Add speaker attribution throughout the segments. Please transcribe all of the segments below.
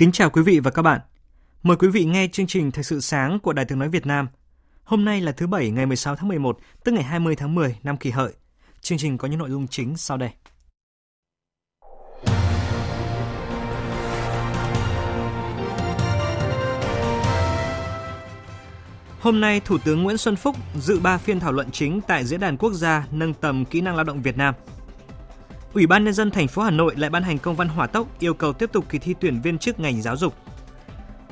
Speaker 1: Kính chào quý vị và các bạn. Mời quý vị nghe chương trình Thời sự sáng của Đài Tiếng Nói Việt Nam. Hôm nay là thứ Bảy ngày 16 tháng 11, tức ngày 20 tháng 10 năm kỷ hợi. Chương trình có những nội dung chính sau đây. Hôm nay, Thủ tướng Nguyễn Xuân Phúc dự ba phiên thảo luận chính tại Diễn đàn Quốc gia nâng tầm kỹ năng lao động Việt Nam – Ủy ban nhân dân thành phố Hà Nội lại ban hành công văn hỏa tốc yêu cầu tiếp tục kỳ thi tuyển viên chức ngành giáo dục.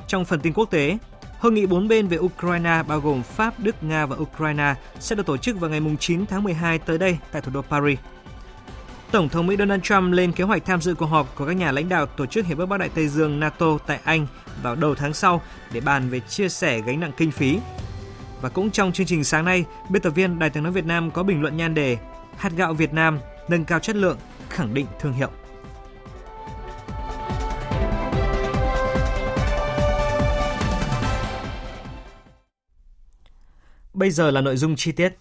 Speaker 1: Trong phần tin quốc tế, Hội nghị bốn bên về Ukraine bao gồm Pháp, Đức, Nga và Ukraine sẽ được tổ chức vào ngày 9 tháng 12 tới đây tại thủ đô Paris. Tổng thống Mỹ Donald Trump lên kế hoạch tham dự cuộc họp của các nhà lãnh đạo tổ chức Hiệp ước Bắc Đại Tây Dương NATO tại Anh vào đầu tháng sau để bàn về chia sẻ gánh nặng kinh phí. Và cũng trong chương trình sáng nay, biên tập viên Đài tiếng nói Việt Nam có bình luận nhan đề Hạt gạo Việt Nam nâng cao chất lượng, khẳng định thương hiệu. Bây giờ là nội dung chi tiết.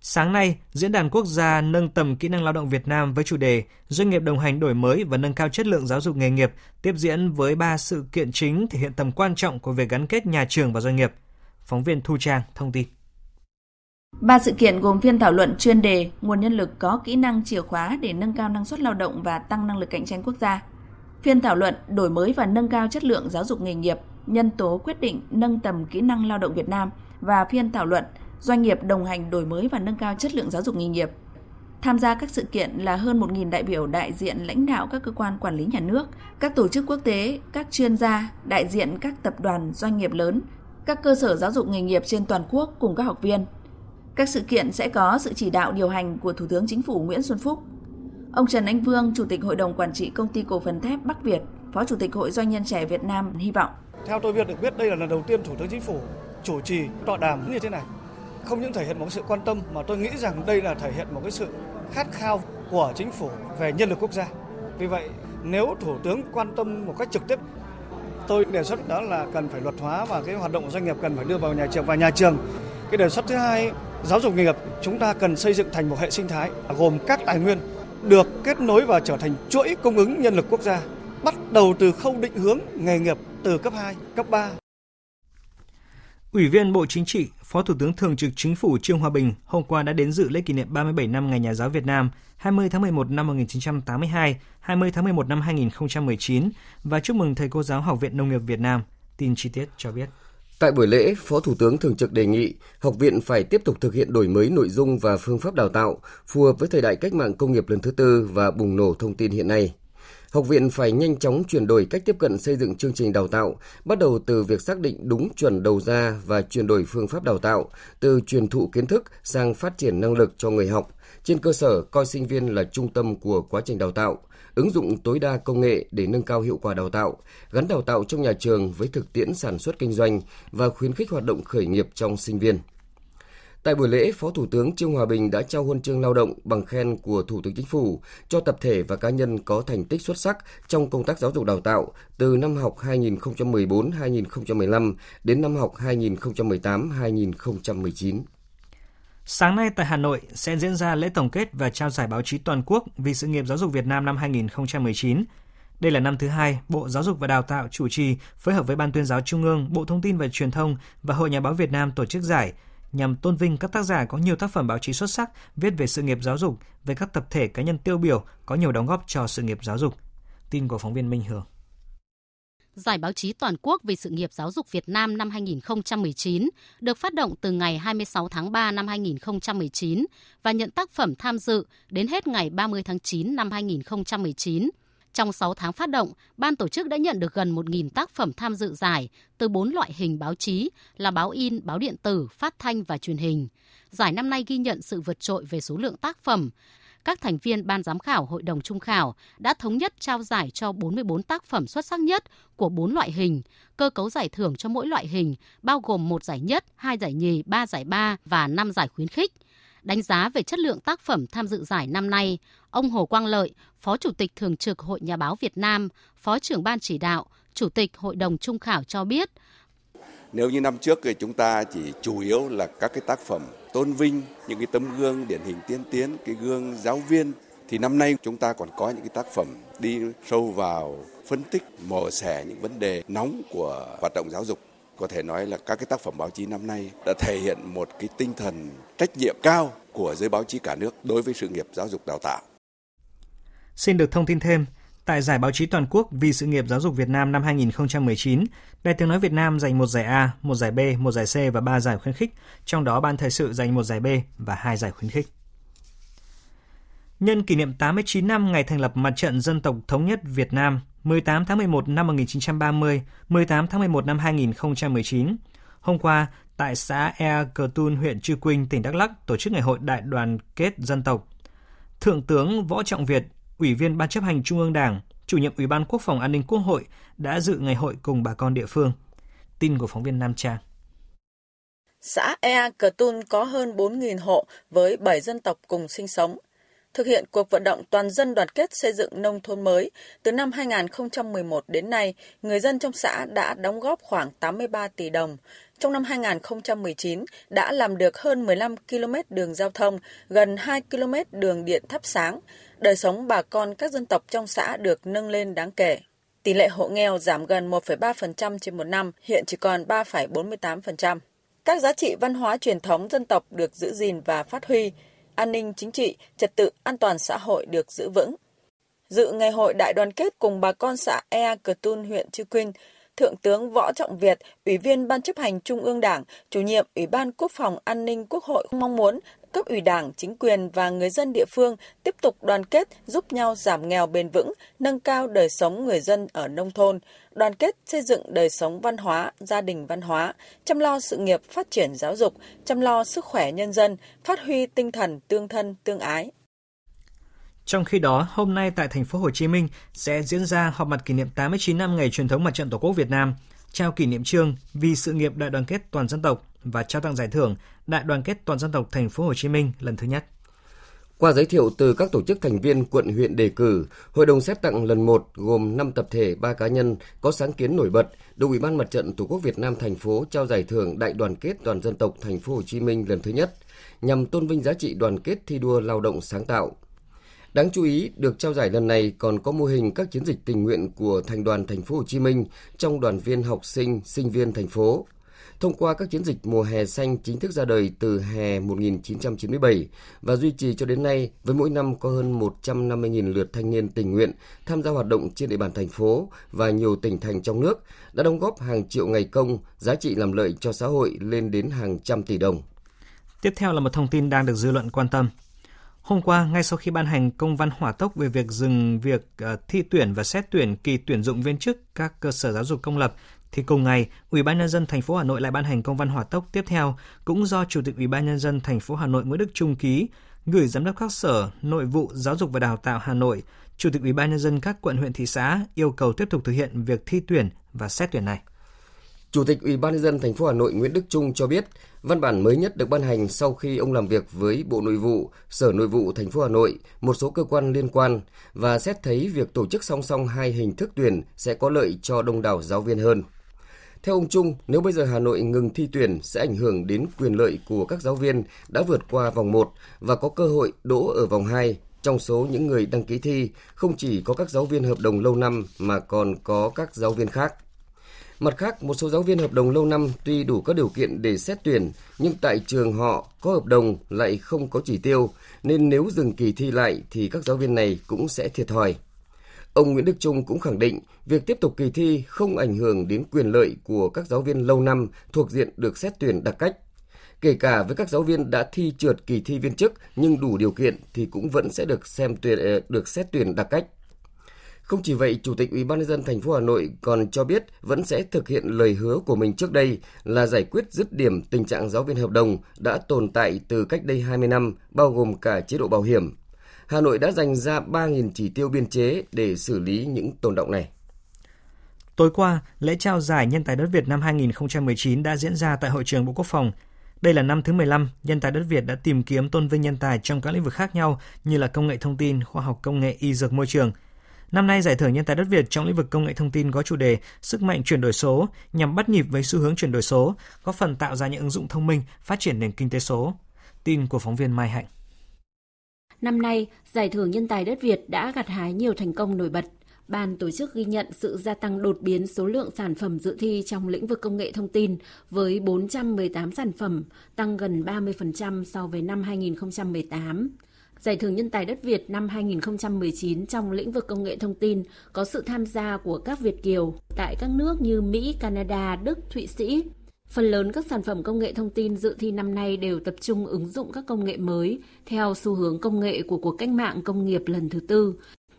Speaker 1: Sáng nay, Diễn đàn Quốc gia nâng tầm kỹ năng lao động Việt Nam với chủ đề Doanh nghiệp đồng hành đổi mới và nâng cao chất lượng giáo dục nghề nghiệp tiếp diễn với ba sự kiện chính thể hiện tầm quan trọng của việc gắn kết nhà trường và doanh nghiệp. Phóng viên Thu Trang thông tin.
Speaker 2: Ba sự kiện gồm phiên thảo luận chuyên đề nguồn nhân lực có kỹ năng chìa khóa để nâng cao năng suất lao động và tăng năng lực cạnh tranh quốc gia. Phiên thảo luận đổi mới và nâng cao chất lượng giáo dục nghề nghiệp, nhân tố quyết định nâng tầm kỹ năng lao động Việt Nam và phiên thảo luận doanh nghiệp đồng hành đổi mới và nâng cao chất lượng giáo dục nghề nghiệp. Tham gia các sự kiện là hơn 1.000 đại biểu đại diện lãnh đạo các cơ quan quản lý nhà nước, các tổ chức quốc tế, các chuyên gia, đại diện các tập đoàn doanh nghiệp lớn, các cơ sở giáo dục nghề nghiệp trên toàn quốc cùng các học viên – các sự kiện sẽ có sự chỉ đạo điều hành của Thủ tướng Chính phủ Nguyễn Xuân Phúc. Ông Trần Anh Vương, Chủ tịch Hội đồng Quản trị Công ty Cổ phần Thép Bắc Việt, Phó Chủ tịch Hội Doanh nhân trẻ Việt Nam hy vọng.
Speaker 3: Theo tôi biết được biết đây là lần đầu tiên Thủ tướng Chính phủ chủ trì tọa đàm như thế này. Không những thể hiện một sự quan tâm mà tôi nghĩ rằng đây là thể hiện một cái sự khát khao của chính phủ về nhân lực quốc gia. Vì vậy, nếu Thủ tướng quan tâm một cách trực tiếp tôi đề xuất đó là cần phải luật hóa và cái hoạt động của doanh nghiệp cần phải đưa vào nhà trường và nhà trường cái đề xuất thứ hai giáo dục nghề nghiệp chúng ta cần xây dựng thành một hệ sinh thái gồm các tài nguyên được kết nối và trở thành chuỗi cung ứng nhân lực quốc gia, bắt đầu từ khâu định hướng nghề nghiệp từ cấp 2, cấp 3.
Speaker 1: Ủy viên Bộ Chính trị, Phó Thủ tướng Thường trực Chính phủ Trương Hòa Bình hôm qua đã đến dự lễ kỷ niệm 37 năm Ngày Nhà giáo Việt Nam 20 tháng 11 năm 1982, 20 tháng 11 năm 2019 và chúc mừng thầy cô giáo Học viện Nông nghiệp Việt Nam. Tin chi tiết cho biết.
Speaker 4: Tại buổi lễ, Phó Thủ tướng Thường trực đề nghị học viện phải tiếp tục thực hiện đổi mới nội dung và phương pháp đào tạo phù hợp với thời đại cách mạng công nghiệp lần thứ tư và bùng nổ thông tin hiện nay. Học viện phải nhanh chóng chuyển đổi cách tiếp cận xây dựng chương trình đào tạo, bắt đầu từ việc xác định đúng chuẩn đầu ra và chuyển đổi phương pháp đào tạo, từ truyền thụ kiến thức sang phát triển năng lực cho người học, trên cơ sở coi sinh viên là trung tâm của quá trình đào tạo, ứng dụng tối đa công nghệ để nâng cao hiệu quả đào tạo, gắn đào tạo trong nhà trường với thực tiễn sản xuất kinh doanh và khuyến khích hoạt động khởi nghiệp trong sinh viên. Tại buổi lễ, Phó Thủ tướng Trương Hòa Bình đã trao huân chương lao động bằng khen của Thủ tướng Chính phủ cho tập thể và cá nhân có thành tích xuất sắc trong công tác giáo dục đào tạo từ năm học 2014-2015 đến năm học 2018-2019.
Speaker 1: Sáng nay tại Hà Nội sẽ diễn ra lễ tổng kết và trao giải báo chí toàn quốc vì sự nghiệp giáo dục Việt Nam năm 2019. Đây là năm thứ hai, Bộ Giáo dục và Đào tạo chủ trì phối hợp với Ban tuyên giáo Trung ương, Bộ Thông tin và Truyền thông và Hội Nhà báo Việt Nam tổ chức giải nhằm tôn vinh các tác giả có nhiều tác phẩm báo chí xuất sắc viết về sự nghiệp giáo dục, về các tập thể cá nhân tiêu biểu có nhiều đóng góp cho sự nghiệp giáo dục. Tin của phóng viên Minh Hường.
Speaker 5: Giải báo chí toàn quốc về sự nghiệp giáo dục Việt Nam năm 2019 được phát động từ ngày 26 tháng 3 năm 2019 và nhận tác phẩm tham dự đến hết ngày 30 tháng 9 năm 2019. Trong 6 tháng phát động, ban tổ chức đã nhận được gần 1.000 tác phẩm tham dự giải từ 4 loại hình báo chí là báo in, báo điện tử, phát thanh và truyền hình. Giải năm nay ghi nhận sự vượt trội về số lượng tác phẩm. Các thành viên ban giám khảo Hội đồng Trung khảo đã thống nhất trao giải cho 44 tác phẩm xuất sắc nhất của 4 loại hình. Cơ cấu giải thưởng cho mỗi loại hình bao gồm một giải nhất, hai giải nhì, ba giải ba và 5 giải khuyến khích. Đánh giá về chất lượng tác phẩm tham dự giải năm nay, ông Hồ Quang Lợi, Phó Chủ tịch Thường trực Hội Nhà báo Việt Nam, Phó trưởng Ban chỉ đạo, Chủ tịch Hội đồng Trung khảo cho biết.
Speaker 6: Nếu như năm trước thì chúng ta chỉ chủ yếu là các cái tác phẩm tôn vinh những cái tấm gương điển hình tiên tiến, cái gương giáo viên thì năm nay chúng ta còn có những cái tác phẩm đi sâu vào phân tích, mổ xẻ những vấn đề nóng của hoạt động giáo dục có thể nói là các cái tác phẩm báo chí năm nay đã thể hiện một cái tinh thần trách nhiệm cao của giới báo chí cả nước đối với sự nghiệp giáo dục đào tạo.
Speaker 1: Xin được thông tin thêm, tại giải báo chí toàn quốc vì sự nghiệp giáo dục Việt Nam năm 2019, Đài Tiếng nói Việt Nam giành một giải A, một giải B, một giải C và ba giải khuyến khích, trong đó Ban Thời sự giành một giải B và hai giải khuyến khích. Nhân kỷ niệm 89 năm ngày thành lập Mặt trận Dân tộc Thống nhất Việt Nam, 18 tháng 11 năm 1930, 18 tháng 11 năm 2019. Hôm qua, tại xã Ea Cờ Tun, huyện Chư Quynh, tỉnh Đắk Lắk tổ chức Ngày hội Đại đoàn kết dân tộc. Thượng tướng Võ Trọng Việt, Ủy viên Ban chấp hành Trung ương Đảng, chủ nhiệm Ủy ban Quốc phòng An ninh Quốc hội đã dự ngày hội cùng bà con địa phương. Tin của phóng viên Nam Trang.
Speaker 7: Xã Ea Cờ Tun có hơn 4.000 hộ với 7 dân tộc cùng sinh sống thực hiện cuộc vận động toàn dân đoàn kết xây dựng nông thôn mới. Từ năm 2011 đến nay, người dân trong xã đã đóng góp khoảng 83 tỷ đồng. Trong năm 2019, đã làm được hơn 15 km đường giao thông, gần 2 km đường điện thắp sáng. Đời sống bà con các dân tộc trong xã được nâng lên đáng kể. Tỷ lệ hộ nghèo giảm gần 1,3% trên một năm, hiện chỉ còn 3,48%. Các giá trị văn hóa truyền thống dân tộc được giữ gìn và phát huy, an ninh chính trị, trật tự an toàn xã hội được giữ vững. Dự ngày hội đại đoàn kết cùng bà con xã Ea Cờ Tun, huyện Chư Quynh, Thượng tướng Võ Trọng Việt, Ủy viên Ban chấp hành Trung ương Đảng, chủ nhiệm Ủy ban Quốc phòng An ninh Quốc hội mong muốn cấp ủy đảng, chính quyền và người dân địa phương tiếp tục đoàn kết giúp nhau giảm nghèo bền vững, nâng cao đời sống người dân ở nông thôn, đoàn kết xây dựng đời sống văn hóa, gia đình văn hóa, chăm lo sự nghiệp phát triển giáo dục, chăm lo sức khỏe nhân dân, phát huy tinh thần tương thân tương ái.
Speaker 1: Trong khi đó, hôm nay tại thành phố Hồ Chí Minh sẽ diễn ra họp mặt kỷ niệm 89 năm ngày truyền thống Mặt trận Tổ quốc Việt Nam, trao kỷ niệm trương vì sự nghiệp đại đoàn kết toàn dân tộc và trao tặng giải thưởng Đại đoàn kết toàn dân tộc thành phố Hồ Chí Minh lần thứ nhất.
Speaker 4: Qua giới thiệu từ các tổ chức thành viên quận huyện đề cử, Hội đồng xét tặng lần 1 gồm 5 tập thể, 3 cá nhân có sáng kiến nổi bật được Ủy ban Mặt trận Tổ quốc Việt Nam thành phố trao giải thưởng Đại đoàn kết toàn dân tộc thành phố Hồ Chí Minh lần thứ nhất nhằm tôn vinh giá trị đoàn kết thi đua lao động sáng tạo. Đáng chú ý, được trao giải lần này còn có mô hình các chiến dịch tình nguyện của thành đoàn thành phố Hồ Chí Minh trong đoàn viên học sinh, sinh viên thành phố thông qua các chiến dịch mùa hè xanh chính thức ra đời từ hè 1997 và duy trì cho đến nay với mỗi năm có hơn 150.000 lượt thanh niên tình nguyện tham gia hoạt động trên địa bàn thành phố và nhiều tỉnh thành trong nước đã đóng góp hàng triệu ngày công, giá trị làm lợi cho xã hội lên đến hàng trăm tỷ đồng.
Speaker 1: Tiếp theo là một thông tin đang được dư luận quan tâm. Hôm qua, ngay sau khi ban hành công văn hỏa tốc về việc dừng việc ờ, thi tuyển và xét tuyển kỳ tuyển dụng viên chức các cơ sở giáo dục công lập thì cùng ngày, Ủy ban nhân dân thành phố Hà Nội lại ban hành công văn hỏa tốc tiếp theo cũng do Chủ tịch Ủy ban nhân dân thành phố Hà Nội Nguyễn Đức Trung ký gửi giám đốc các sở Nội vụ Giáo dục và Đào tạo Hà Nội, Chủ tịch Ủy ban nhân dân các quận huyện thị xã yêu cầu tiếp tục thực hiện việc thi tuyển và xét tuyển này.
Speaker 4: Chủ tịch Ủy ban nhân dân thành phố Hà Nội Nguyễn Đức Trung cho biết, văn bản mới nhất được ban hành sau khi ông làm việc với Bộ Nội vụ, Sở Nội vụ thành phố Hà Nội, một số cơ quan liên quan và xét thấy việc tổ chức song song hai hình thức tuyển sẽ có lợi cho đông đảo giáo viên hơn. Theo ông Trung, nếu bây giờ Hà Nội ngừng thi tuyển sẽ ảnh hưởng đến quyền lợi của các giáo viên đã vượt qua vòng 1 và có cơ hội đỗ ở vòng 2. Trong số những người đăng ký thi, không chỉ có các giáo viên hợp đồng lâu năm mà còn có các giáo viên khác. Mặt khác, một số giáo viên hợp đồng lâu năm tuy đủ các điều kiện để xét tuyển, nhưng tại trường họ có hợp đồng lại không có chỉ tiêu, nên nếu dừng kỳ thi lại thì các giáo viên này cũng sẽ thiệt thòi. Ông Nguyễn Đức Trung cũng khẳng định việc tiếp tục kỳ thi không ảnh hưởng đến quyền lợi của các giáo viên lâu năm thuộc diện được xét tuyển đặc cách. Kể cả với các giáo viên đã thi trượt kỳ thi viên chức nhưng đủ điều kiện thì cũng vẫn sẽ được xem tuyển ờ, được xét tuyển đặc cách. Không chỉ vậy, Chủ tịch Ủy ban nhân dân thành phố Hà Nội còn cho biết vẫn sẽ thực hiện lời hứa của mình trước đây là giải quyết dứt điểm tình trạng giáo viên hợp đồng đã tồn tại từ cách đây 20 năm, bao gồm cả chế độ bảo hiểm. Hà Nội đã dành ra 3.000 chỉ tiêu biên chế để xử lý những tồn động này.
Speaker 1: Tối qua, lễ trao giải Nhân tài đất Việt năm 2019 đã diễn ra tại Hội trường Bộ Quốc phòng. Đây là năm thứ 15, Nhân tài đất Việt đã tìm kiếm tôn vinh nhân tài trong các lĩnh vực khác nhau như là công nghệ thông tin, khoa học công nghệ, y dược môi trường – Năm nay, Giải thưởng Nhân tài đất Việt trong lĩnh vực công nghệ thông tin có chủ đề Sức mạnh chuyển đổi số nhằm bắt nhịp với xu hướng chuyển đổi số, góp phần tạo ra những ứng dụng thông minh, phát triển nền kinh tế số. Tin của phóng viên Mai Hạnh.
Speaker 8: Năm nay, Giải thưởng Nhân tài đất Việt đã gặt hái nhiều thành công nổi bật. Ban tổ chức ghi nhận sự gia tăng đột biến số lượng sản phẩm dự thi trong lĩnh vực công nghệ thông tin với 418 sản phẩm, tăng gần 30% so với năm 2018. Giải thưởng Nhân tài đất Việt năm 2019 trong lĩnh vực công nghệ thông tin có sự tham gia của các Việt Kiều tại các nước như Mỹ, Canada, Đức, Thụy Sĩ. Phần lớn các sản phẩm công nghệ thông tin dự thi năm nay đều tập trung ứng dụng các công nghệ mới theo xu hướng công nghệ của cuộc cách mạng công nghiệp lần thứ tư.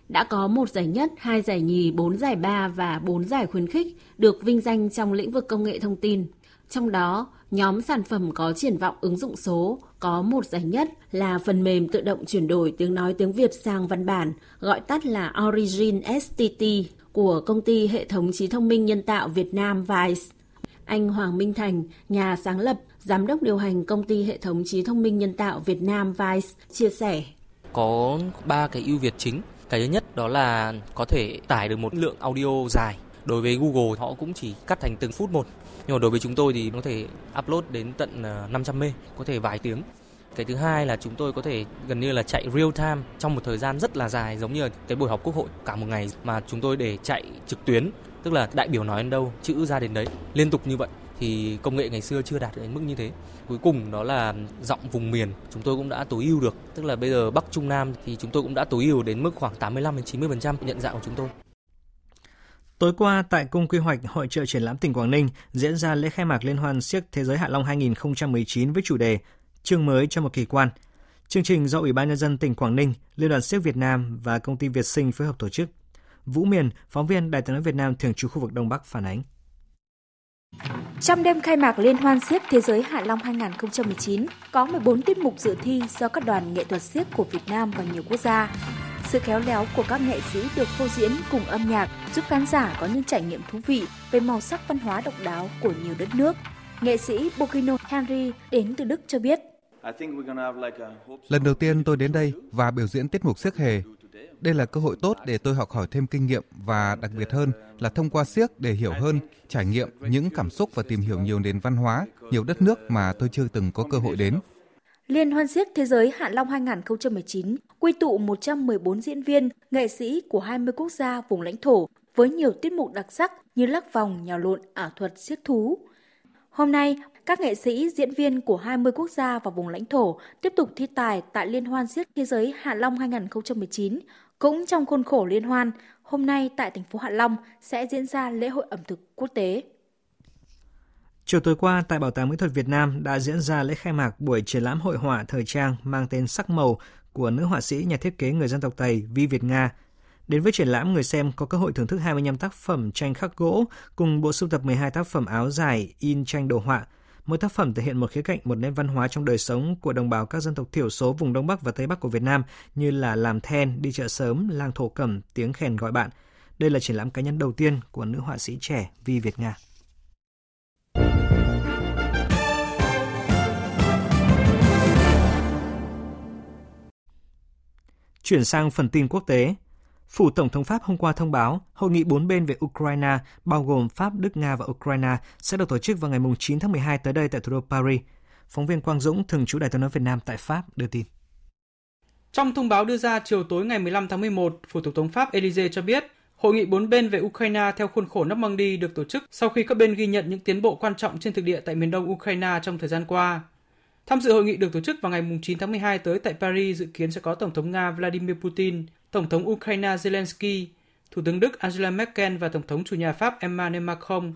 Speaker 8: Đã có một giải nhất, hai giải nhì, bốn giải ba và bốn giải khuyến khích được vinh danh trong lĩnh vực công nghệ thông tin. Trong đó, nhóm sản phẩm có triển vọng ứng dụng số có một giải nhất là phần mềm tự động chuyển đổi tiếng nói tiếng Việt sang văn bản, gọi tắt là Origin STT của công ty hệ thống trí thông minh nhân tạo Việt Nam VICE. Anh Hoàng Minh Thành, nhà sáng lập, giám đốc điều hành công ty hệ thống trí thông minh nhân tạo Việt Nam VICE chia sẻ.
Speaker 9: Có ba cái ưu việt chính. Cái thứ nhất đó là có thể tải được một lượng audio dài. Đối với Google họ cũng chỉ cắt thành từng phút một nhưng mà đối với chúng tôi thì có thể upload đến tận 500 ờ, m có thể vài tiếng cái thứ hai là chúng tôi có thể gần như là chạy real time trong một thời gian rất là dài, giống như cái buổi họp quốc hội cả một ngày mà chúng tôi để chạy trực tuyến, tức là đại biểu nói đến đâu, chữ ra đến đấy, liên tục như vậy. Thì công nghệ ngày xưa chưa đạt đến mức như thế. Cuối cùng đó là giọng vùng miền, chúng tôi cũng đã tối ưu được. Tức là bây giờ bắc trung nam thì chúng tôi cũng đã tối ưu đến mức khoảng 85 đến 90 phần trăm nhận dạng của chúng tôi.
Speaker 1: Tối qua tại Cung Quy hoạch Hội trợ triển lãm tỉnh Quảng Ninh diễn ra lễ khai mạc Liên hoan siếc Thế giới Hạ Long 2019 với chủ đề Chương mới cho một kỳ quan. Chương trình do Ủy ban nhân dân tỉnh Quảng Ninh, Liên đoàn siếc Việt Nam và công ty Việt Sinh phối hợp tổ chức. Vũ Miền, phóng viên Đài tiếng nói Việt Nam thường trú khu vực Đông Bắc phản ánh.
Speaker 10: Trong đêm khai mạc Liên hoan siếc Thế giới Hạ Long 2019, có 14 tiết mục dự thi do các đoàn nghệ thuật siếc của Việt Nam và nhiều quốc gia. Sự khéo léo của các nghệ sĩ được phô diễn cùng âm nhạc giúp khán giả có những trải nghiệm thú vị về màu sắc văn hóa độc đáo của nhiều đất nước. Nghệ sĩ Bokino Henry đến từ Đức cho biết.
Speaker 11: Lần đầu tiên tôi đến đây và biểu diễn tiết mục siếc hề. Đây là cơ hội tốt để tôi học hỏi thêm kinh nghiệm và đặc biệt hơn là thông qua siếc để hiểu hơn, trải nghiệm những cảm xúc và tìm hiểu nhiều nền văn hóa, nhiều đất nước mà tôi chưa từng có cơ hội đến.
Speaker 10: Liên hoan siếc Thế giới Hạ Long 2019 quy tụ 114 diễn viên, nghệ sĩ của 20 quốc gia vùng lãnh thổ với nhiều tiết mục đặc sắc như lắc vòng, nhào lộn, ảo thuật, siếc thú. Hôm nay, các nghệ sĩ, diễn viên của 20 quốc gia và vùng lãnh thổ tiếp tục thi tài tại Liên hoan siếc Thế giới Hạ Long 2019. Cũng trong khuôn khổ liên hoan, hôm nay tại thành phố Hạ Long sẽ diễn ra lễ hội ẩm thực quốc tế.
Speaker 1: Chiều tối qua tại Bảo tàng Mỹ thuật Việt Nam đã diễn ra lễ khai mạc buổi triển lãm hội họa thời trang mang tên Sắc màu của nữ họa sĩ nhà thiết kế người dân tộc Tây Vi Việt Nga. Đến với triển lãm, người xem có cơ hội thưởng thức 25 tác phẩm tranh khắc gỗ cùng bộ sưu tập 12 tác phẩm áo dài in tranh đồ họa. Mỗi tác phẩm thể hiện một khía cạnh, một nét văn hóa trong đời sống của đồng bào các dân tộc thiểu số vùng Đông Bắc và Tây Bắc của Việt Nam như là làm then, đi chợ sớm, lang thổ cẩm, tiếng khen gọi bạn. Đây là triển lãm cá nhân đầu tiên của nữ họa sĩ trẻ Vi Việt Nga. Chuyển sang phần tin quốc tế. Phủ Tổng thống Pháp hôm qua thông báo hội nghị bốn bên về Ukraine, bao gồm Pháp, Đức, Nga và Ukraine, sẽ được tổ chức vào ngày 9 tháng 12 tới đây tại thủ đô Paris. Phóng viên Quang Dũng, thường trú Đài tiếng nói Việt Nam tại Pháp, đưa tin.
Speaker 12: Trong thông báo đưa ra chiều tối ngày 15 tháng 11, Phủ Tổng thống Pháp Elysée cho biết, hội nghị bốn bên về Ukraine theo khuôn khổ Normandy được tổ chức sau khi các bên ghi nhận những tiến bộ quan trọng trên thực địa tại miền đông Ukraine trong thời gian qua. Tham dự hội nghị được tổ chức vào ngày 9 tháng 12 tới tại Paris dự kiến sẽ có Tổng thống Nga Vladimir Putin, Tổng thống Ukraine Zelensky, Thủ tướng Đức Angela Merkel và Tổng thống chủ nhà Pháp Emmanuel Macron.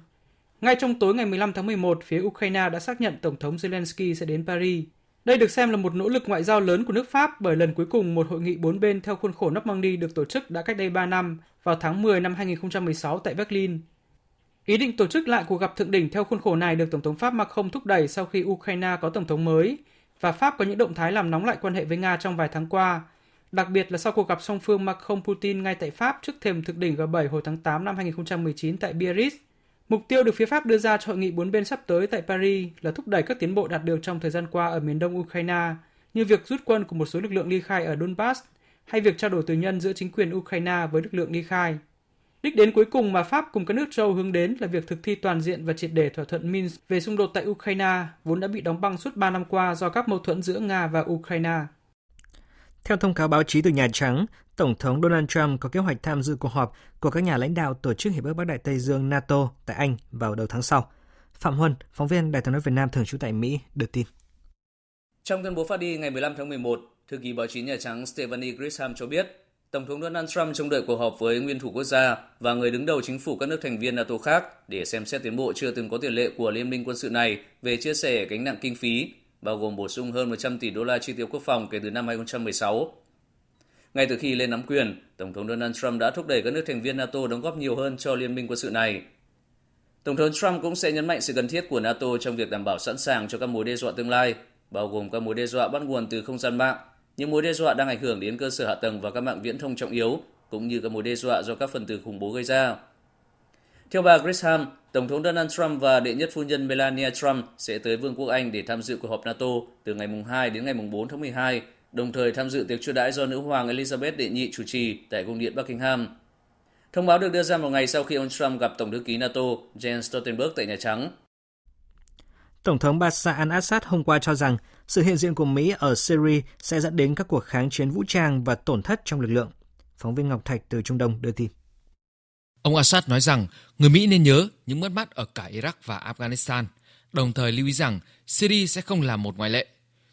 Speaker 12: Ngay trong tối ngày 15 tháng 11, phía Ukraine đã xác nhận Tổng thống Zelensky sẽ đến Paris. Đây được xem là một nỗ lực ngoại giao lớn của nước Pháp bởi lần cuối cùng một hội nghị bốn bên theo khuôn khổ Normandy được tổ chức đã cách đây 3 năm, vào tháng 10 năm 2016 tại Berlin. Ý định tổ chức lại cuộc gặp thượng đỉnh theo khuôn khổ này được Tổng thống Pháp Macron thúc đẩy sau khi Ukraine có Tổng thống mới và Pháp có những động thái làm nóng lại quan hệ với Nga trong vài tháng qua, đặc biệt là sau cuộc gặp song phương Macron-Putin ngay tại Pháp trước thềm thực đỉnh G7 hồi tháng 8 năm 2019 tại Biarritz. Mục tiêu được phía Pháp đưa ra cho hội nghị bốn bên sắp tới tại Paris là thúc đẩy các tiến bộ đạt được trong thời gian qua ở miền đông Ukraine, như việc rút quân của một số lực lượng ly khai ở Donbass hay việc trao đổi tù nhân giữa chính quyền Ukraine với lực lượng ly khai. Đích đến cuối cùng mà Pháp cùng các nước châu hướng đến là việc thực thi toàn diện và triệt để thỏa thuận Minsk về xung đột tại Ukraine, vốn đã bị đóng băng suốt 3 năm qua do các mâu thuẫn giữa Nga và Ukraine.
Speaker 1: Theo thông cáo báo chí từ Nhà Trắng, Tổng thống Donald Trump có kế hoạch tham dự cuộc họp của các nhà lãnh đạo Tổ chức Hiệp ước Bắc Đại Tây Dương NATO tại Anh vào đầu tháng sau. Phạm Huân, phóng viên Đài tiếng nói Việt Nam thường trú tại Mỹ, đưa tin.
Speaker 13: Trong tuyên bố phát đi ngày 15 tháng 11, thư ký báo chí Nhà Trắng Stephanie Grisham cho biết, Tổng thống Donald Trump trông đợi cuộc họp với nguyên thủ quốc gia và người đứng đầu chính phủ các nước thành viên NATO khác để xem xét tiến bộ chưa từng có tiền lệ của liên minh quân sự này về chia sẻ gánh nặng kinh phí, bao gồm bổ sung hơn 100 tỷ đô la chi tiêu quốc phòng kể từ năm 2016. Ngay từ khi lên nắm quyền, Tổng thống Donald Trump đã thúc đẩy các nước thành viên NATO đóng góp nhiều hơn cho liên minh quân sự này. Tổng thống Trump cũng sẽ nhấn mạnh sự cần thiết của NATO trong việc đảm bảo sẵn sàng cho các mối đe dọa tương lai, bao gồm các mối đe dọa bắt nguồn từ không gian mạng, những mối đe dọa đang ảnh hưởng đến cơ sở hạ tầng và các mạng viễn thông trọng yếu, cũng như các mối đe dọa do các phần tử khủng bố gây ra. Theo bà Grisham, Tổng thống Donald Trump và đệ nhất phu nhân Melania Trump sẽ tới Vương quốc Anh để tham dự cuộc họp NATO từ ngày 2 đến ngày 4 tháng 12, đồng thời tham dự tiệc chiêu đãi do nữ hoàng Elizabeth đệ nhị chủ trì tại cung điện Buckingham. Thông báo được đưa ra một ngày sau khi ông Trump gặp Tổng thư ký NATO Jens Stoltenberg tại Nhà Trắng.
Speaker 1: Tổng thống Bashar al-Assad hôm qua cho rằng sự hiện diện của Mỹ ở Syria sẽ dẫn đến các cuộc kháng chiến vũ trang và tổn thất trong lực lượng. Phóng viên Ngọc Thạch từ Trung Đông đưa tin.
Speaker 14: Ông Assad nói rằng người Mỹ nên nhớ những mất mát ở cả Iraq và Afghanistan, đồng thời lưu ý rằng Syria sẽ không là một ngoại lệ.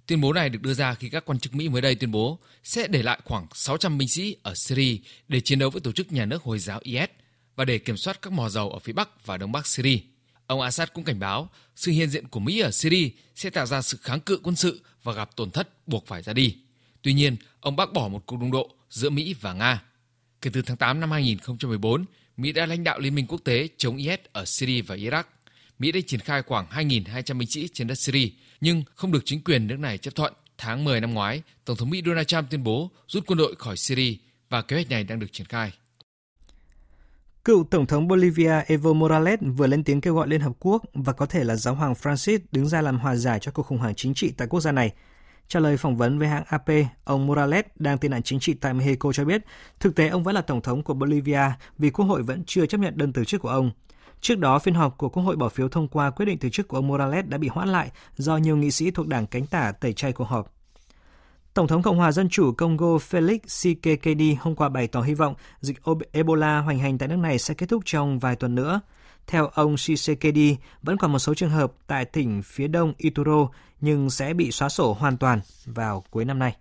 Speaker 14: Tuyên bố này được đưa ra khi các quan chức Mỹ mới đây tuyên bố sẽ để lại khoảng 600 binh sĩ ở Syria để chiến đấu với tổ chức nhà nước Hồi giáo IS và để kiểm soát các mỏ dầu ở phía Bắc và Đông Bắc Syria. Ông Assad cũng cảnh báo sự hiện diện của Mỹ ở Syria sẽ tạo ra sự kháng cự quân sự và gặp tổn thất buộc phải ra đi. Tuy nhiên, ông bác bỏ một cuộc đụng độ giữa Mỹ và Nga. Kể từ tháng 8 năm 2014, Mỹ đã lãnh đạo Liên minh quốc tế chống IS ở Syria và Iraq. Mỹ đã triển khai khoảng 2.200 binh sĩ trên đất Syria, nhưng không được chính quyền nước này chấp thuận. Tháng 10 năm ngoái, Tổng thống Mỹ Donald Trump tuyên bố rút quân đội khỏi Syria và kế hoạch này đang được triển khai.
Speaker 1: Cựu Tổng thống Bolivia Evo Morales vừa lên tiếng kêu gọi Liên Hợp Quốc và có thể là Giáo hoàng Francis đứng ra làm hòa giải cho cuộc khủng hoảng chính trị tại quốc gia này. Trả lời phỏng vấn với hãng AP, ông Morales đang tị nạn chính trị tại Mexico cho biết thực tế ông vẫn là Tổng thống của Bolivia vì Quốc hội vẫn chưa chấp nhận đơn từ chức của ông. Trước đó, phiên họp của Quốc hội bỏ phiếu thông qua quyết định từ chức của ông Morales đã bị hoãn lại do nhiều nghị sĩ thuộc đảng cánh tả tẩy chay cuộc họp. Tổng thống Cộng hòa Dân chủ Congo Felix Tshisekedi hôm qua bày tỏ hy vọng dịch Ebola hoành hành tại nước này sẽ kết thúc trong vài tuần nữa. Theo ông Shisekedi, vẫn còn một số trường hợp tại tỉnh phía đông Ituro nhưng sẽ bị xóa sổ hoàn toàn vào cuối năm nay.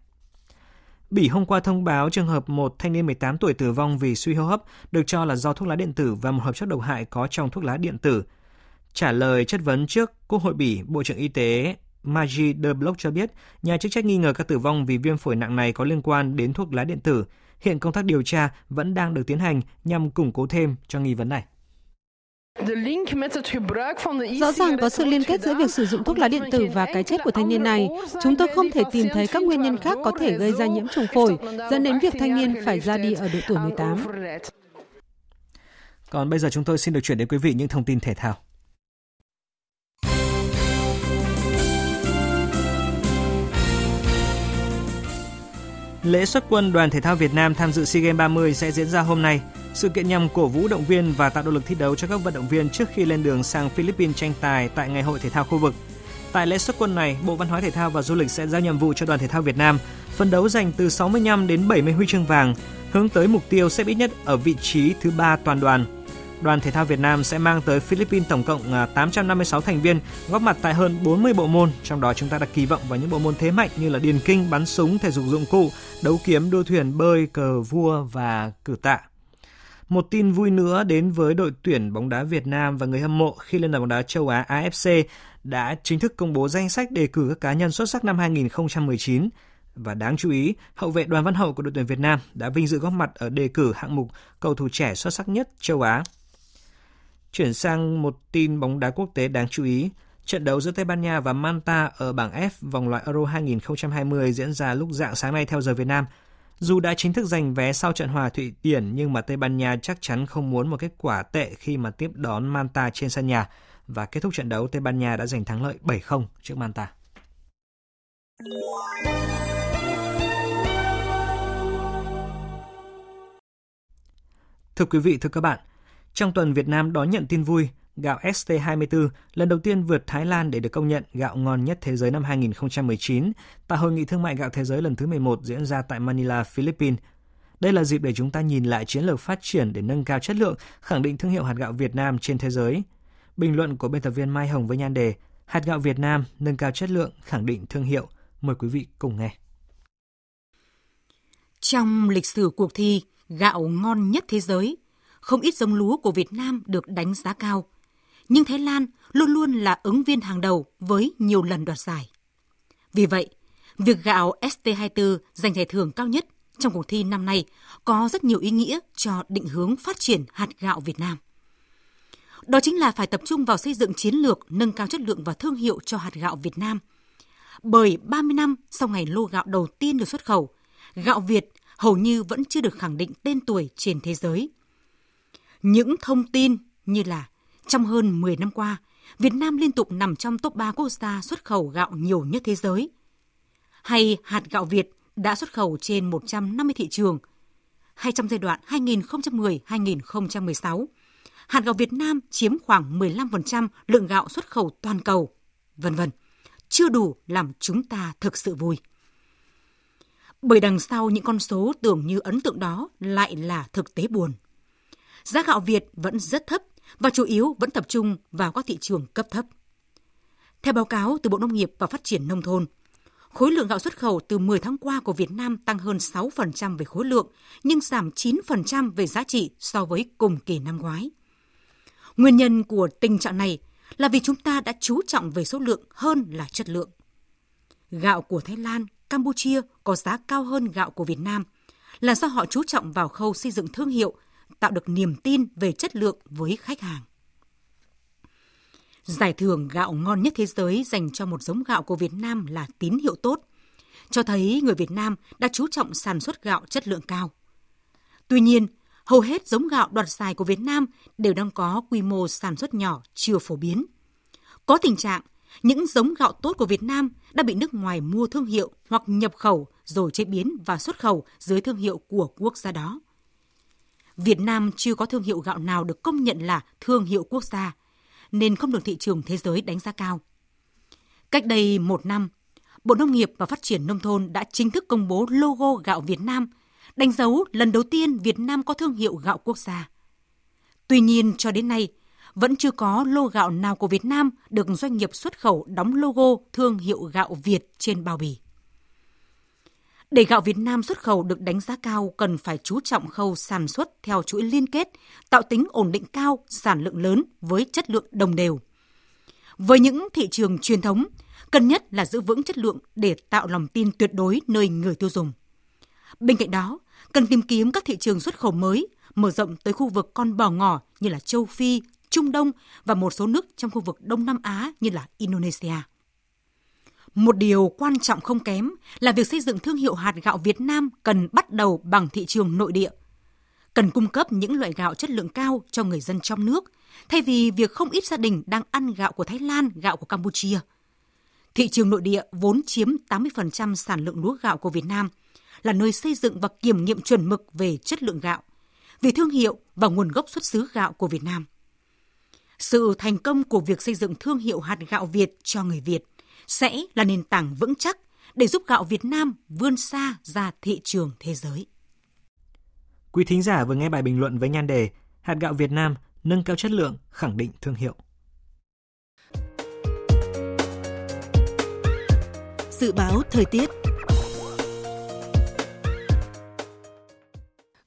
Speaker 1: Bỉ hôm qua thông báo trường hợp một thanh niên 18 tuổi tử vong vì suy hô hấp được cho là do thuốc lá điện tử và một hợp chất độc hại có trong thuốc lá điện tử. Trả lời chất vấn trước Quốc hội Bỉ, Bộ trưởng Y tế Maggie De Block cho biết, nhà chức trách nghi ngờ các tử vong vì viêm phổi nặng này có liên quan đến thuốc lá điện tử. Hiện công tác điều tra vẫn đang được tiến hành nhằm củng cố thêm cho nghi vấn này.
Speaker 15: Rõ ràng có sự liên kết giữa việc sử dụng thuốc lá điện tử và cái chết của thanh niên này. Chúng tôi không thể tìm thấy các nguyên nhân khác có thể gây ra nhiễm trùng phổi, dẫn đến việc thanh niên phải ra đi ở độ tuổi 18.
Speaker 1: Còn bây giờ chúng tôi xin được chuyển đến quý vị những thông tin thể thao. Lễ xuất quân đoàn thể thao Việt Nam tham dự SEA Games 30 sẽ diễn ra hôm nay. Sự kiện nhằm cổ vũ động viên và tạo động lực thi đấu cho các vận động viên trước khi lên đường sang Philippines tranh tài tại Ngày hội thể thao khu vực. Tại lễ xuất quân này, Bộ Văn hóa Thể thao và Du lịch sẽ giao nhiệm vụ cho đoàn thể thao Việt Nam phấn đấu giành từ 65 đến 70 huy chương vàng, hướng tới mục tiêu xếp ít nhất ở vị trí thứ ba toàn đoàn đoàn thể thao Việt Nam sẽ mang tới Philippines tổng cộng à, 856 thành viên góp mặt tại hơn 40 bộ môn, trong đó chúng ta đặt kỳ vọng vào những bộ môn thế mạnh như là điền kinh, bắn súng, thể dục dụng cụ, đấu kiếm, đua thuyền, bơi, cờ vua và cử tạ. Một tin vui nữa đến với đội tuyển bóng đá Việt Nam và người hâm mộ khi Liên đoàn bóng đá châu Á AFC đã chính thức công bố danh sách đề cử các cá nhân xuất sắc năm 2019. Và đáng chú ý, hậu vệ Đoàn Văn Hậu của đội tuyển Việt Nam đã vinh dự góp mặt ở đề cử hạng mục cầu thủ trẻ xuất sắc nhất châu Á. Chuyển sang một tin bóng đá quốc tế đáng chú ý, trận đấu giữa Tây Ban Nha và Manta ở bảng F vòng loại Euro 2020 diễn ra lúc dạng sáng nay theo giờ Việt Nam. Dù đã chính thức giành vé sau trận hòa Thụy Điển nhưng mà Tây Ban Nha chắc chắn không muốn một kết quả tệ khi mà tiếp đón Manta trên sân nhà và kết thúc trận đấu Tây Ban Nha đã giành thắng lợi 7-0 trước Manta. Thưa quý vị, thưa các bạn, trong tuần Việt Nam đón nhận tin vui, gạo ST24 lần đầu tiên vượt Thái Lan để được công nhận gạo ngon nhất thế giới năm 2019 tại Hội nghị Thương mại gạo thế giới lần thứ 11 diễn ra tại Manila, Philippines. Đây là dịp để chúng ta nhìn lại chiến lược phát triển để nâng cao chất lượng, khẳng định thương hiệu hạt gạo Việt Nam trên thế giới. Bình luận của biên tập viên Mai Hồng với nhan đề Hạt gạo Việt Nam nâng cao chất lượng, khẳng định thương hiệu. Mời quý vị cùng nghe.
Speaker 16: Trong lịch sử cuộc thi Gạo ngon nhất thế giới, không ít giống lúa của Việt Nam được đánh giá cao. Nhưng Thái Lan luôn luôn là ứng viên hàng đầu với nhiều lần đoạt giải. Vì vậy, việc gạo ST24 giành giải thưởng cao nhất trong cuộc thi năm nay có rất nhiều ý nghĩa cho định hướng phát triển hạt gạo Việt Nam. Đó chính là phải tập trung vào xây dựng chiến lược nâng cao chất lượng và thương hiệu cho hạt gạo Việt Nam. Bởi 30 năm sau ngày lô gạo đầu tiên được xuất khẩu, gạo Việt hầu như vẫn chưa được khẳng định tên tuổi trên thế giới. Những thông tin như là trong hơn 10 năm qua, Việt Nam liên tục nằm trong top 3 quốc gia xuất khẩu gạo nhiều nhất thế giới. Hay hạt gạo Việt đã xuất khẩu trên 150 thị trường. Hay trong giai đoạn 2010-2016, hạt gạo Việt Nam chiếm khoảng 15% lượng gạo xuất khẩu toàn cầu, vân vân. Chưa đủ làm chúng ta thực sự vui. Bởi đằng sau những con số tưởng như ấn tượng đó lại là thực tế buồn. Giá gạo Việt vẫn rất thấp và chủ yếu vẫn tập trung vào các thị trường cấp thấp. Theo báo cáo từ Bộ Nông nghiệp và Phát triển Nông thôn, khối lượng gạo xuất khẩu từ 10 tháng qua của Việt Nam tăng hơn 6% về khối lượng, nhưng giảm 9% về giá trị so với cùng kỳ năm ngoái. Nguyên nhân của tình trạng này là vì chúng ta đã chú trọng về số lượng hơn là chất lượng. Gạo của Thái Lan, Campuchia có giá cao hơn gạo của Việt Nam là do họ chú trọng vào khâu xây dựng thương hiệu, tạo được niềm tin về chất lượng với khách hàng. Giải thưởng gạo ngon nhất thế giới dành cho một giống gạo của Việt Nam là tín hiệu tốt, cho thấy người Việt Nam đã chú trọng sản xuất gạo chất lượng cao. Tuy nhiên, hầu hết giống gạo đoạt giải của Việt Nam đều đang có quy mô sản xuất nhỏ chưa phổ biến. Có tình trạng những giống gạo tốt của Việt Nam đã bị nước ngoài mua thương hiệu hoặc nhập khẩu rồi chế biến và xuất khẩu dưới thương hiệu của quốc gia đó. Việt Nam chưa có thương hiệu gạo nào được công nhận là thương hiệu quốc gia, nên không được thị trường thế giới đánh giá cao. Cách đây một năm, Bộ Nông nghiệp và Phát triển Nông thôn đã chính thức công bố logo gạo Việt Nam, đánh dấu lần đầu tiên Việt Nam có thương hiệu gạo quốc gia. Tuy nhiên, cho đến nay, vẫn chưa có lô gạo nào của Việt Nam được doanh nghiệp xuất khẩu đóng logo thương hiệu gạo Việt trên bao bì. Để gạo Việt Nam xuất khẩu được đánh giá cao cần phải chú trọng khâu sản xuất theo chuỗi liên kết, tạo tính ổn định cao, sản lượng lớn với chất lượng đồng đều. Với những thị trường truyền thống, cần nhất là giữ vững chất lượng để tạo lòng tin tuyệt đối nơi người tiêu dùng. Bên cạnh đó, cần tìm kiếm các thị trường xuất khẩu mới, mở rộng tới khu vực con bò ngỏ như là châu Phi, Trung Đông và một số nước trong khu vực Đông Nam Á như là Indonesia. Một điều quan trọng không kém là việc xây dựng thương hiệu hạt gạo Việt Nam cần bắt đầu bằng thị trường nội địa. Cần cung cấp những loại gạo chất lượng cao cho người dân trong nước, thay vì việc không ít gia đình đang ăn gạo của Thái Lan, gạo của Campuchia. Thị trường nội địa vốn chiếm 80% sản lượng lúa gạo của Việt Nam, là nơi xây dựng và kiểm nghiệm chuẩn mực về chất lượng gạo, về thương hiệu và nguồn gốc xuất xứ gạo của Việt Nam. Sự thành công của việc xây dựng thương hiệu hạt gạo Việt cho người Việt sẽ là nền tảng vững chắc để giúp gạo Việt Nam vươn xa ra thị trường thế giới.
Speaker 1: Quý thính giả vừa nghe bài bình luận với nhan đề Hạt gạo Việt Nam nâng cao chất lượng, khẳng định thương hiệu.
Speaker 16: Dự báo thời tiết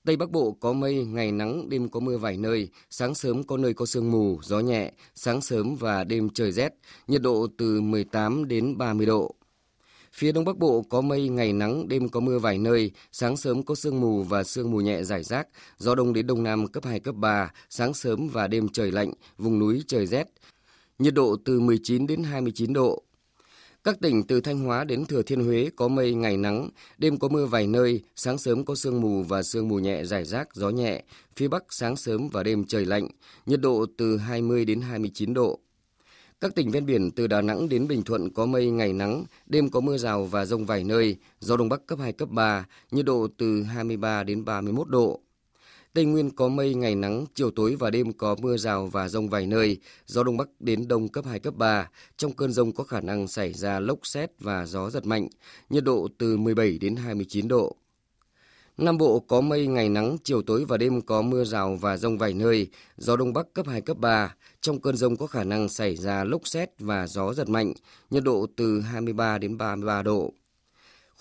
Speaker 4: Tây Bắc Bộ có mây, ngày nắng, đêm có mưa vài nơi, sáng sớm có nơi có sương mù, gió nhẹ, sáng sớm và đêm trời rét, nhiệt độ từ 18 đến 30 độ. Phía Đông Bắc Bộ có mây, ngày nắng, đêm có mưa vài nơi, sáng sớm có sương mù và sương mù nhẹ rải rác, gió đông đến đông nam cấp 2, cấp 3, sáng sớm và đêm trời lạnh, vùng núi trời rét. Nhiệt độ từ 19 đến 29 độ. Các tỉnh từ Thanh Hóa đến Thừa Thiên Huế có mây, ngày nắng, đêm có mưa vài nơi, sáng sớm có sương mù và sương mù nhẹ rải rác, gió nhẹ. Phía Bắc sáng sớm và đêm trời lạnh, nhiệt độ từ 20 đến 29 độ. Các tỉnh ven biển từ Đà Nẵng đến Bình Thuận có mây, ngày nắng, đêm có mưa rào và rông vài nơi, gió đông bắc cấp 2, cấp 3, nhiệt độ từ 23 đến 31 độ. Tây Nguyên có mây, ngày nắng, chiều tối và đêm có mưa rào và rông vài nơi, gió đông bắc đến đông cấp 2, cấp 3. Trong cơn rông có khả năng xảy ra lốc xét và gió giật mạnh, nhiệt độ từ 17 đến 29 độ. Nam Bộ có mây, ngày nắng, chiều tối và đêm có mưa rào và rông vài nơi, gió đông bắc cấp 2, cấp 3. Trong cơn rông có khả năng xảy ra lốc xét và gió giật mạnh, nhiệt độ từ 23 đến 33 độ.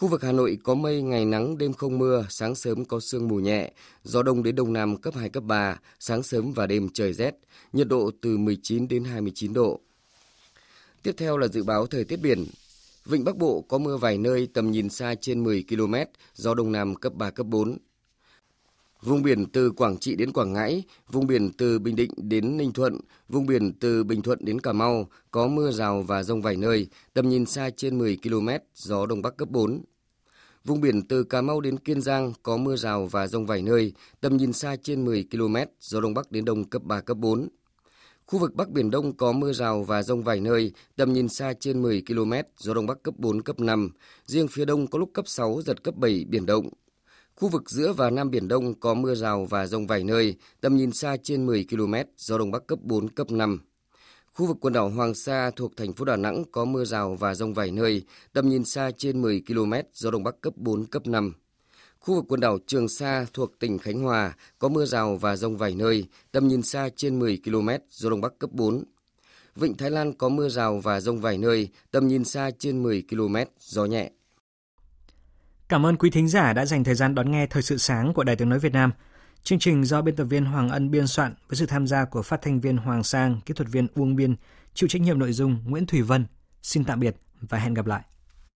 Speaker 4: Khu vực Hà Nội có mây, ngày nắng, đêm không mưa, sáng sớm có sương mù nhẹ, gió đông đến đông nam cấp 2, cấp 3, sáng sớm và đêm trời rét, nhiệt độ từ 19 đến 29 độ. Tiếp theo là dự báo thời tiết biển. Vịnh Bắc Bộ có mưa vài nơi, tầm nhìn xa trên 10 km, gió đông nam cấp 3, cấp 4. Vùng biển từ Quảng Trị đến Quảng Ngãi, vùng biển từ Bình Định đến Ninh Thuận, vùng biển từ Bình Thuận đến Cà Mau có mưa rào và rông vài nơi, tầm nhìn xa trên 10 km, gió đông bắc cấp 4. Vùng biển từ Cà Mau đến Kiên Giang có mưa rào và rông vài nơi, tầm nhìn xa trên 10 km, gió đông bắc đến đông cấp 3, cấp 4. Khu vực Bắc Biển Đông có mưa rào và rông vài nơi, tầm nhìn xa trên 10 km, gió đông bắc cấp 4, cấp 5. Riêng phía đông có lúc cấp 6, giật cấp 7, biển động. Khu vực giữa và Nam Biển Đông có mưa rào và rông vài nơi, tầm nhìn xa trên 10 km, gió đông bắc cấp 4, cấp 5. Khu vực quần đảo Hoàng Sa thuộc thành phố Đà Nẵng có mưa rào và rông vài nơi, tầm nhìn xa trên 10 km, gió đông bắc cấp 4, cấp 5. Khu vực quần đảo Trường Sa thuộc tỉnh Khánh Hòa có mưa rào và rông vài nơi, tầm nhìn xa trên 10 km, gió đông bắc cấp 4. Vịnh Thái Lan có mưa rào và rông vài nơi, tầm nhìn xa trên 10 km, gió nhẹ.
Speaker 1: Cảm ơn quý thính giả đã dành thời gian đón nghe Thời sự sáng của Đài Tiếng Nói Việt Nam. Chương trình do biên tập viên Hoàng Ân biên soạn với sự tham gia của phát thanh viên Hoàng Sang, kỹ thuật viên Uông Biên, chịu trách nhiệm nội dung Nguyễn Thủy Vân. Xin tạm biệt và hẹn gặp lại.